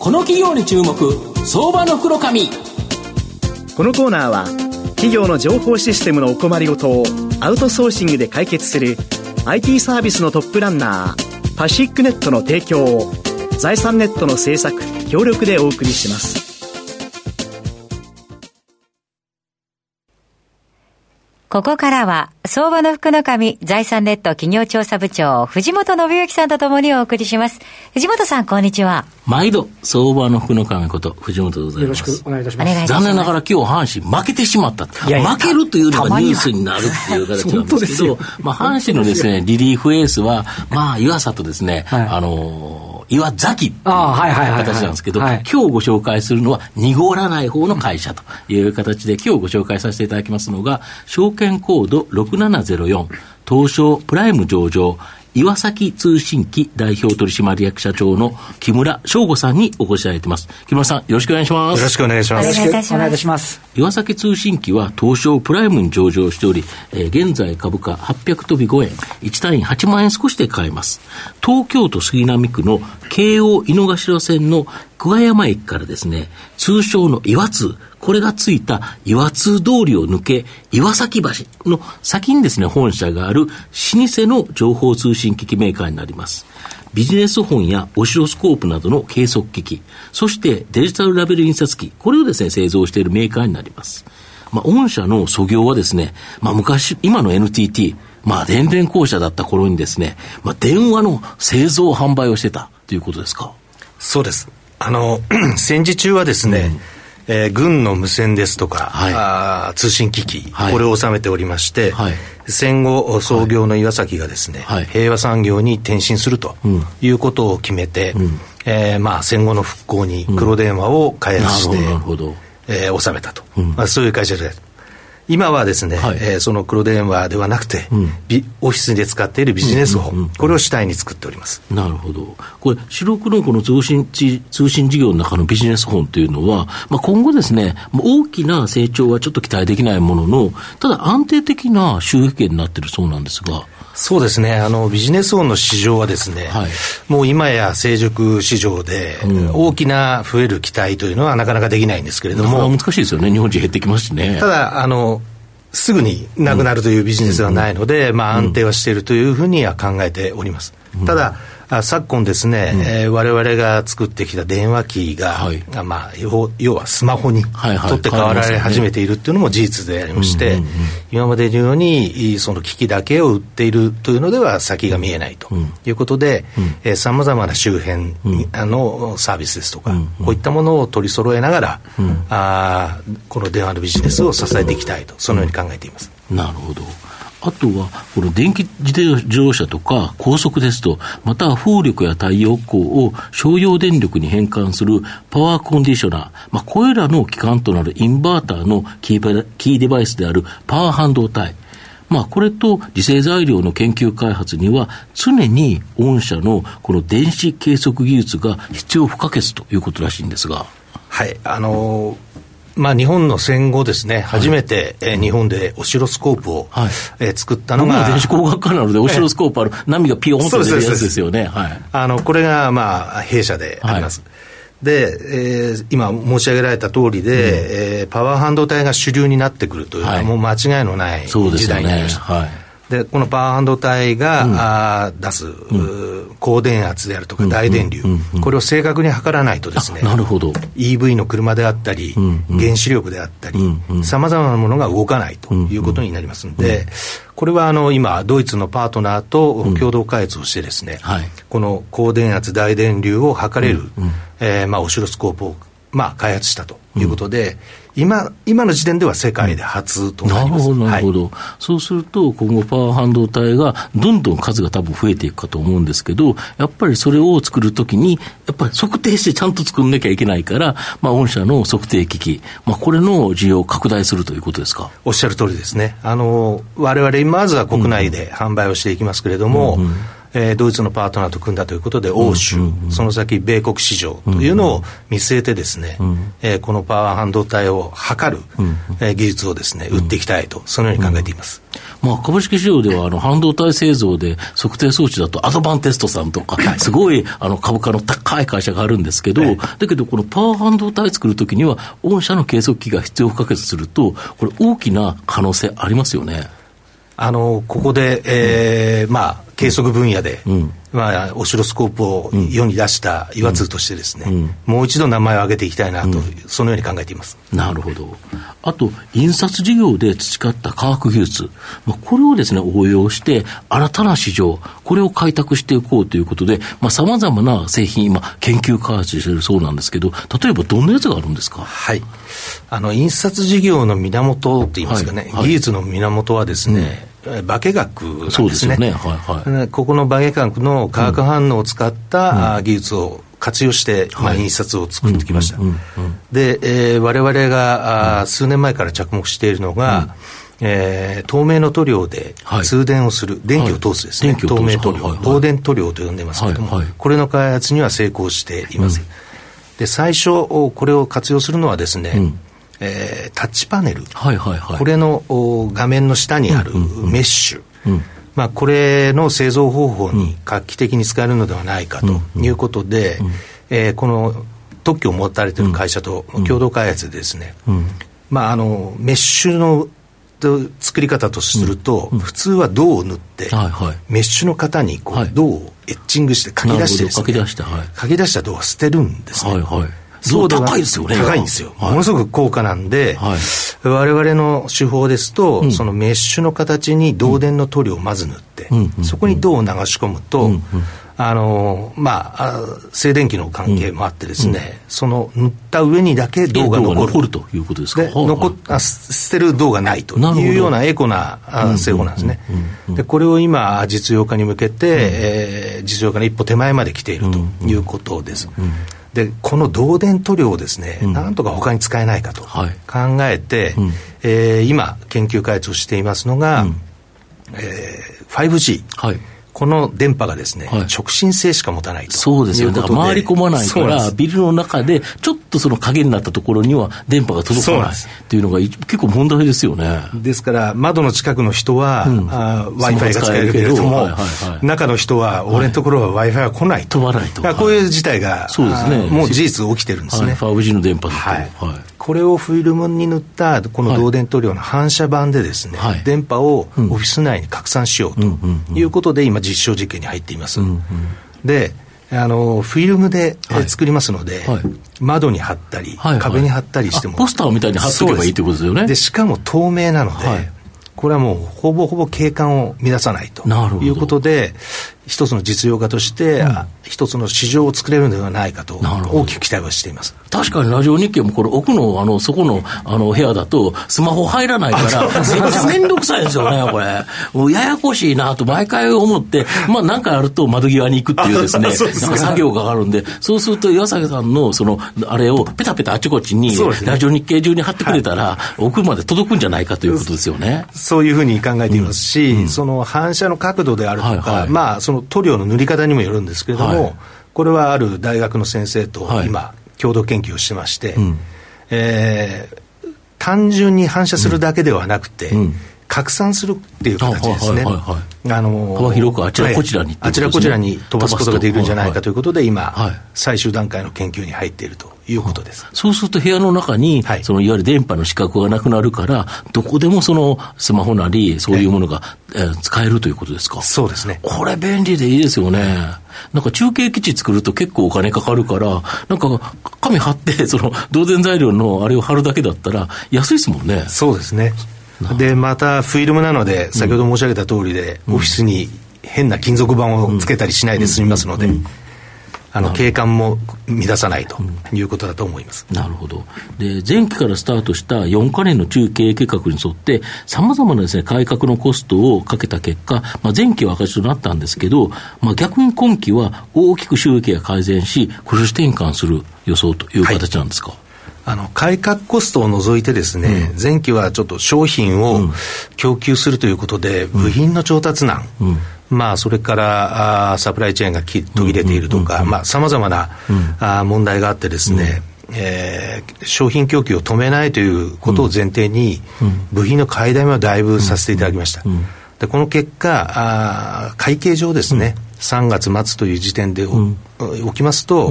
この企業に注目相場の袋紙このコーナーは企業の情報システムのお困りごとをアウトソーシングで解決する IT サービスのトップランナーパシックネットの提供を財産ネットの制作協力でお送りします。ここからは、相場の福の神、財産ネット企業調査部長、藤本信之さんとともにお送りします。藤本さん、こんにちは。毎度、相場の福の神こと、藤本でございます。よろしくお願いいたします。残念ながら今日、阪神負けてしまった。いやいや負けるというのがニュースになるっていう形なんですけど、まあ、阪神のですね、リリーフエースは、まあ、湯浅とですね、はい、あのー岩崎っていう形なんですけど、今日ご紹介するのは濁らない方の会社という形で、今日ご紹介させていただきますのが、証券コード6704、東証プライム上場、岩崎通信機代表取締役社長の木村翔吾さんにお越しいただいています。木村さん、よろしくお願いします。よろしくお願いします。よろしくお願いいたします。岩崎通信機は東証プライムに上場しており、えー、現在株価800飛び5円、1単位8万円少しで買えます。東京都杉並区の京王井の頭線の桑山駅からですね、通称の岩津、これがついた岩津通りを抜け、岩崎橋の先にですね、本社がある老舗の情報通信機器メーカーになります。ビジネス本やオシロスコープなどの計測機器、そしてデジタルラベル印刷機、これをですね、製造しているメーカーになります。まあ、御社の創業はですね、まあ、昔、今の NTT、まあ、電電公社だった頃にですね、まあ、電話の製造販売をしてたということですか？そうです。あの、戦時中はですね、うんえー、軍の無線ですとか、はい、あ通信機器、はい、これを収めておりまして、はい、戦後創業の岩崎がですね、はい、平和産業に転身するということを決めて、うん、えー、まあ、戦後の復興に黒電話を開発して、うん、えー、収めたと、うん、まあ、そういう会社です。今はですね、はい、えー、その黒電話ではなくて、うん、オフィスで使っているビジネス本、うんうんうん、これを主体に作っております。なるほど、これ、白黒この通信通信事業の中のビジネス本というのは、まあ、今後ですね、大きな成長はちょっと期待できないものの、ただ安定的な収益源になっているそうなんですが。そうですね、あのビジネス本の市場はですね、はい、もう今や成熟市場で、大きな増える期待というのはなかなかできないんですけれども、難しいですよね、日本人減ってきますしね。ただあのすぐになくなるというビジネスではないので、まあ、安定はしているというふうには考えております。ただ昨今ですね、うん。えー、我々が作ってきた電話機が、はい、まあ、要はスマホに取って代わられ始めているっていうのも事実でありまして、今までのようにその機器だけを売っているというのでは先が見えないということでさまざまな周辺のサービスですとか、こういったものを取り揃えながら、うん、あこの電話のビジネスを支えていきたいとそのように考えています。なるほどあとは、この電気自動車とか高速ですと、または風力や太陽光を商用電力に変換するパワーコンディショナー、まあ、これらの基幹となるインバーターのキーデバイスであるパワー半導体。まあ、これと次世材料の研究開発には、常に御社のこの電子計測技術が必要不可欠ということらしいんですが。はい、あのーまあ、日本の戦後ですね、初めて、えー、日本でオシロスコープを、はい。えー、作ったのが。電子工学科なので、オシロスコープある、波がピヨンと出るやつですよね。はい、あのこれが、まあ、弊社であります。はい、で、えー、今申し上げられた通りで、うん、えー、パワー半導体が主流になってくるというのは、もう間違いのない時代になりました。はいでこのパワー半導体が、うん、あ出す、うん、高電圧であるとか大電流、これを正確に測らないとですねなるほど。EV の車であったり、うん。うん、原子力であったりさまざまなものが動かないということになりますので、これはあの今ドイツのパートナーと共同開発をしてですね、はい、この高電圧大電流を測れる、うん。うん、えー、まあ、オシロスコープをまあ、開発したということで、今今の時点では世界で初となります、なるほど、なるほど、はい、そうすると、今後、パワー半導体がどんどん数が多分増えていくかと思うんですけど、やっぱりそれを作るときに、やっぱり測定してちゃんと作んなきゃいけないから、まあ、御社の測定機器、まあ、これの需要を拡大するということですか？おっしゃる通りですね、あの我々まずは国内で販売をしていきますけれども、うんうんえー、ドイツのパートナーと組んだということで、欧州、うんうん、その先、米国市場というのを見据えてですね、うん、えー、このパワー半導体を測る、うん、えー、技術をですね、売っていきたいと、そのように考えています。まあ、株式市場ではあの半導体製造で測定装置だとアドバンテストさんとか、すごいあの株価の高い会社があるんですけど、だけどこのパワー半導体作るときには、御社の計測器が必要不可欠すると、これ大きな可能性ありますよね。あの、ここで、えー、まあ、計測分野で、うん、まあ、オシロスコープを世に出した岩通としてですね、うん、もう一度名前を挙げていきたいなと、うん、そのように考えています。なるほど。あと、印刷事業で培った科学技術、まあ、これをですね、応用して、新たな市場、これを開拓していこうということで、まあ、様々な製品、今、研究開発しているそうなんですけど、例えばどんなやつがあるんですか？はい。あの、印刷事業の源って言いますかね、はい。はい、技術の源はですね、化学ですね。そうですね。はいはい。ここの化学の化学反応を使った技術を活用して、まあ、印刷を作ってきました。で、えー、我々が、あ数年前から着目しているのが、えー、透明の塗料で通電をする、はい、電気を通すですね、はい、透明塗料、はい、導電塗料と呼んでますけれども、これの開発には成功しています。うん、で最初、これを活用するのはですね、うんえー、タッチパネル、はいはいはい、これの画面の下にあるメッシュ、うん。うんうん、まあ、これの製造方法に画期的に使えるのではないかということで、うん。うん、えー、この特許を持たれている会社と共同開発でですね、まあ、あのメッシュの作り方とすると、普通は銅を塗って、はいはい、メッシュの型にこう、銅をエッチングして書き出してですね、書き出した、はい、書き出した銅は捨てるんですね。はいはいそう高いですよね。高いんですよ。ものすごく高価なんで、はい、我々の手法ですと、うん、そのメッシュの形に導電の塗料をまず塗って、うん、そこに銅を流し込むと、うん、あの、まあ、静電気の関係もあってですね、その塗った上にだけ銅が残る。残るということですか。で残あ捨てる銅がないというようなエコな製法なんですね。で、これを今、実用化に向けて、えー、実用化の一歩手前まで来ているということです。でこの導電塗料をですね、うん、なんとか他に使えないかと考えて、はい、えー、今研究開発をしていますのが、うん、えー、5G、はい、この電波がですね、はい、直進性しか持たないとそうですよ、だから回り込まないから、ビルの中で、ちょっとその影になったところには電波が届かないっていうのが結構問題ですよね。ですから、窓の近くの人は、うん、Wi-Fi が使えるけれども、はいはいはい、中の人は、俺のところは Wi-Fi は来ないと。飛ばないと。こういう事態が、そうですね、もう事実起きてるんですね。はい、5G の電波だと。はい、これをフィルムに塗ったこの導電塗料の反射板でですね、はい、電波をオフィス内に拡散しようということで、今、実証実験に入っています。うんうん、であのフィルムで作りますので、はい、窓に貼ったり、はいはい、壁に貼ったりしても。ポスターみたいに貼っとけばいいということですよね。でしかも透明なので、はい、これはもうほぼほぼ景観を乱さないということで一つの実用化として、うん、一つの市場を作れるのではないかと、大きく期待はしています。確かにラジオ日経も、これ、奥のあのそこのあの部屋だと、スマホ入らないから、めっちゃ面倒くさいですよね、これ。もうややこしいなと毎回思って、まあ、なんかあると窓際に行くっていうですね、なんか作業がかかるんで、そうすると岩崎さんのそのあれをペタペタあちこちに、ラジオ日経中に貼ってくれたら、奥まで届くんじゃないかということですよね。そういうふうに考えていますし、その反射の角度であるとか、まあ、その塗料の塗り方にもよるんですけれども、はい、これはある大学の先生と今、共同研究をしてまして、うん、えー、単純に反射するだけではなくて、うん拡散するっていう形ですね。あの幅広くあちらこちらに、あちらこちらに飛ばすことができるんじゃないかということで、今、最終段階の研究に入っているということです。そうすると部屋の中に、はい、そのいわゆる電波の死角がなくなるから、どこでもそのスマホなり、そういうものが、えー、使えるということですか？そうですね。これ便利でいいですよね。なんか中継基地作ると結構お金かかるから、なんか紙貼って、その導電材料のあれを貼るだけだったら、安いですもんね。そうですね。で、またフィルムなので、先ほど申し上げた通りで、オフィスに変な金属板をつけたりしないで済みますので、あの景観も乱さないということだと思います、なるほど。で、前期からスタートした4か年の中経営計画に沿って、さまざまなです、ね、改革のコストをかけた結果、まあ、前期は赤字となったんですけど、まあ、逆に今期は大きく収益が改善し、苦主転換する予想という形なんですか？はいあの改革コストを除いてですね、うん、前期はちょっと商品を供給するということで、部品の調達難、うん。まあ、それからあサプライチェーンが途切れているとか、さまざ、まな、あ問題があってですね、えー、商品供給を止めないということを前提に、部品の買いだめはだいぶさせていただきました。でこの結果あ、会計上ですね、うん、3月末という時点で、うん、起きますと、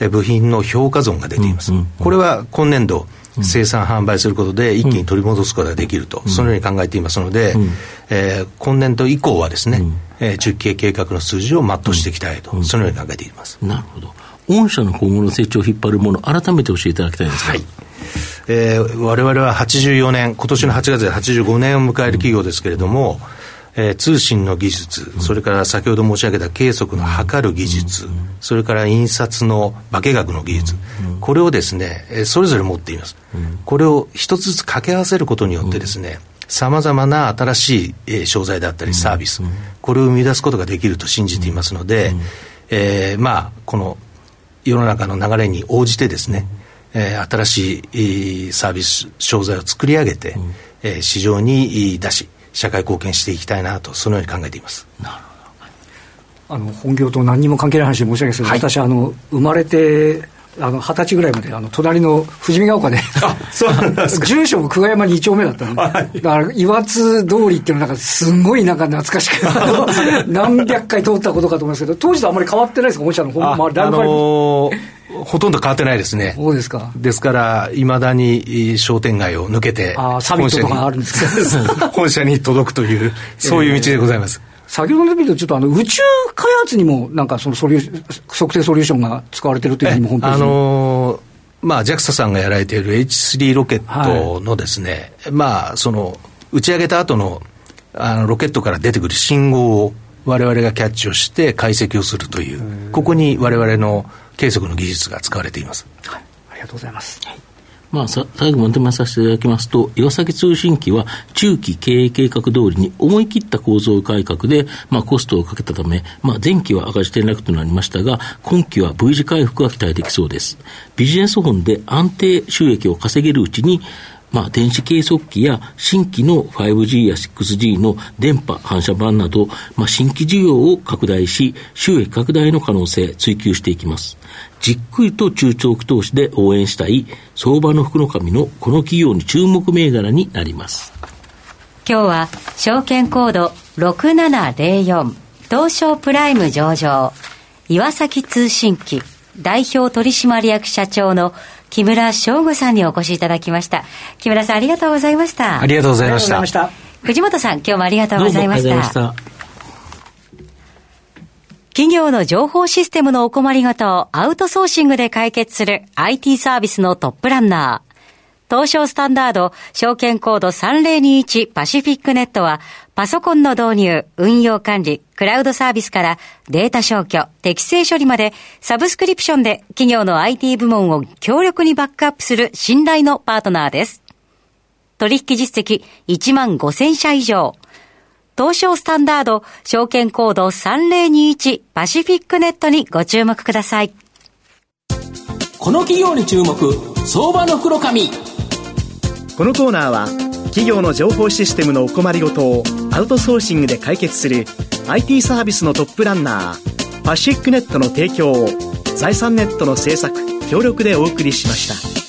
うん、部品の評価損が出ています。これは今年度、生産販売することで一気に取り戻すことができると、そのように考えていますので、えー、今年度以降はですね、えー、中期計画の数字を全うしていきたいと、そのように考えています。なるほど。御社の今後の成長を引っ張るもの、改めて教えていただきたいんですが。はい。えー、我々は84年、今年の8月で85年を迎える企業ですけれども、えー、通信の技術、それから先ほど申し上げた計測の測る技術、それから印刷の化学の技術、これをですね、それぞれ持っています。これを一つずつ掛け合わせることによってですね、さまざまな新しい商材だったりサービス、これを生み出すことができると信じていますので、えー、まあ、この世の中の流れに応じてですね、えー、新しいサービス、商材を作り上げて、うん、えー、市場に出し、社会貢献していきたいなと、そのように考えています。なるほど。あの本業と何にも関係ない話で申し訳ないですけど、はい、私あの、生まれてあの二十歳ぐらいまであの隣の富士見ヶ丘でそうなんですか。住所も久我山2丁目だったので、はい、だから岩津通りっていうのなんかすごいなんか懐かしく 何百回通ったことかと思いますけど当時とあんまり変わってないですか？本社の本まあ、あのー、ほとんど変わってないですね。そうですか。ですから、いまだに商店街を抜けて、あサミットとかあるんですか 本社に届くという、そういう道でございます。えー先ほどの見ると、ちょっとあの宇宙開発にも、なんかそのソリュ測定ソリューションが使われてるというふうにも、本当に。あのーまあ、JAXA さんがやられている H3 ロケットのですね、はい、まあ、その、打ち上げた後の、あの、ロケットから出てくる信号を我々がキャッチをして解析をするという、ここに我々の計測の技術が使われています。はい、ありがとうございます。はいまあ、さ最後まとめさせていただきますと、岩崎通信機は中期経営計画通りに思い切った構造改革で、まあ、コストをかけたため、まあ、前期は赤字転落となりましたが、今期は V 字回復が期待できそうです。ビジネス本で安定収益を稼げるうちに、まあ、電子計測器や新規の 5G や 6G の電波反射板など、まあ、新規需要を拡大し、収益拡大の可能性追求していきます。じっくりと中長期投資で応援したい相場の福の神のこの企業に注目銘柄になります。今日は証券コード6704東証プライム上場岩崎通信機代表取締役社長の木村翔吾さんにお越しいただきました。木村さんありがとうございました。ありがとうございました。藤本さん今日もありがとうございました。企業の情報システムのお困りごとをアウトソーシングで解決する IT サービスのトップランナー。東証スタンダード証券コード3021パシフィックネットはパソコンの導入、運用管理、クラウドサービスからデータ消去、適正処理までサブスクリプションで企業の IT 部門を強力にバックアップする信頼のパートナーです。取引実績1万5000社以上。東証スタンダード証券コード3021パシフィックネットにご注目ください。この企業に注目、相場の袋紙。このコーナーは企業の情報システムのお困りごとをアウトソーシングで解決する IT サービスのトップランナーパシックネットの提供を財産ネットの制作協力でお送りしました。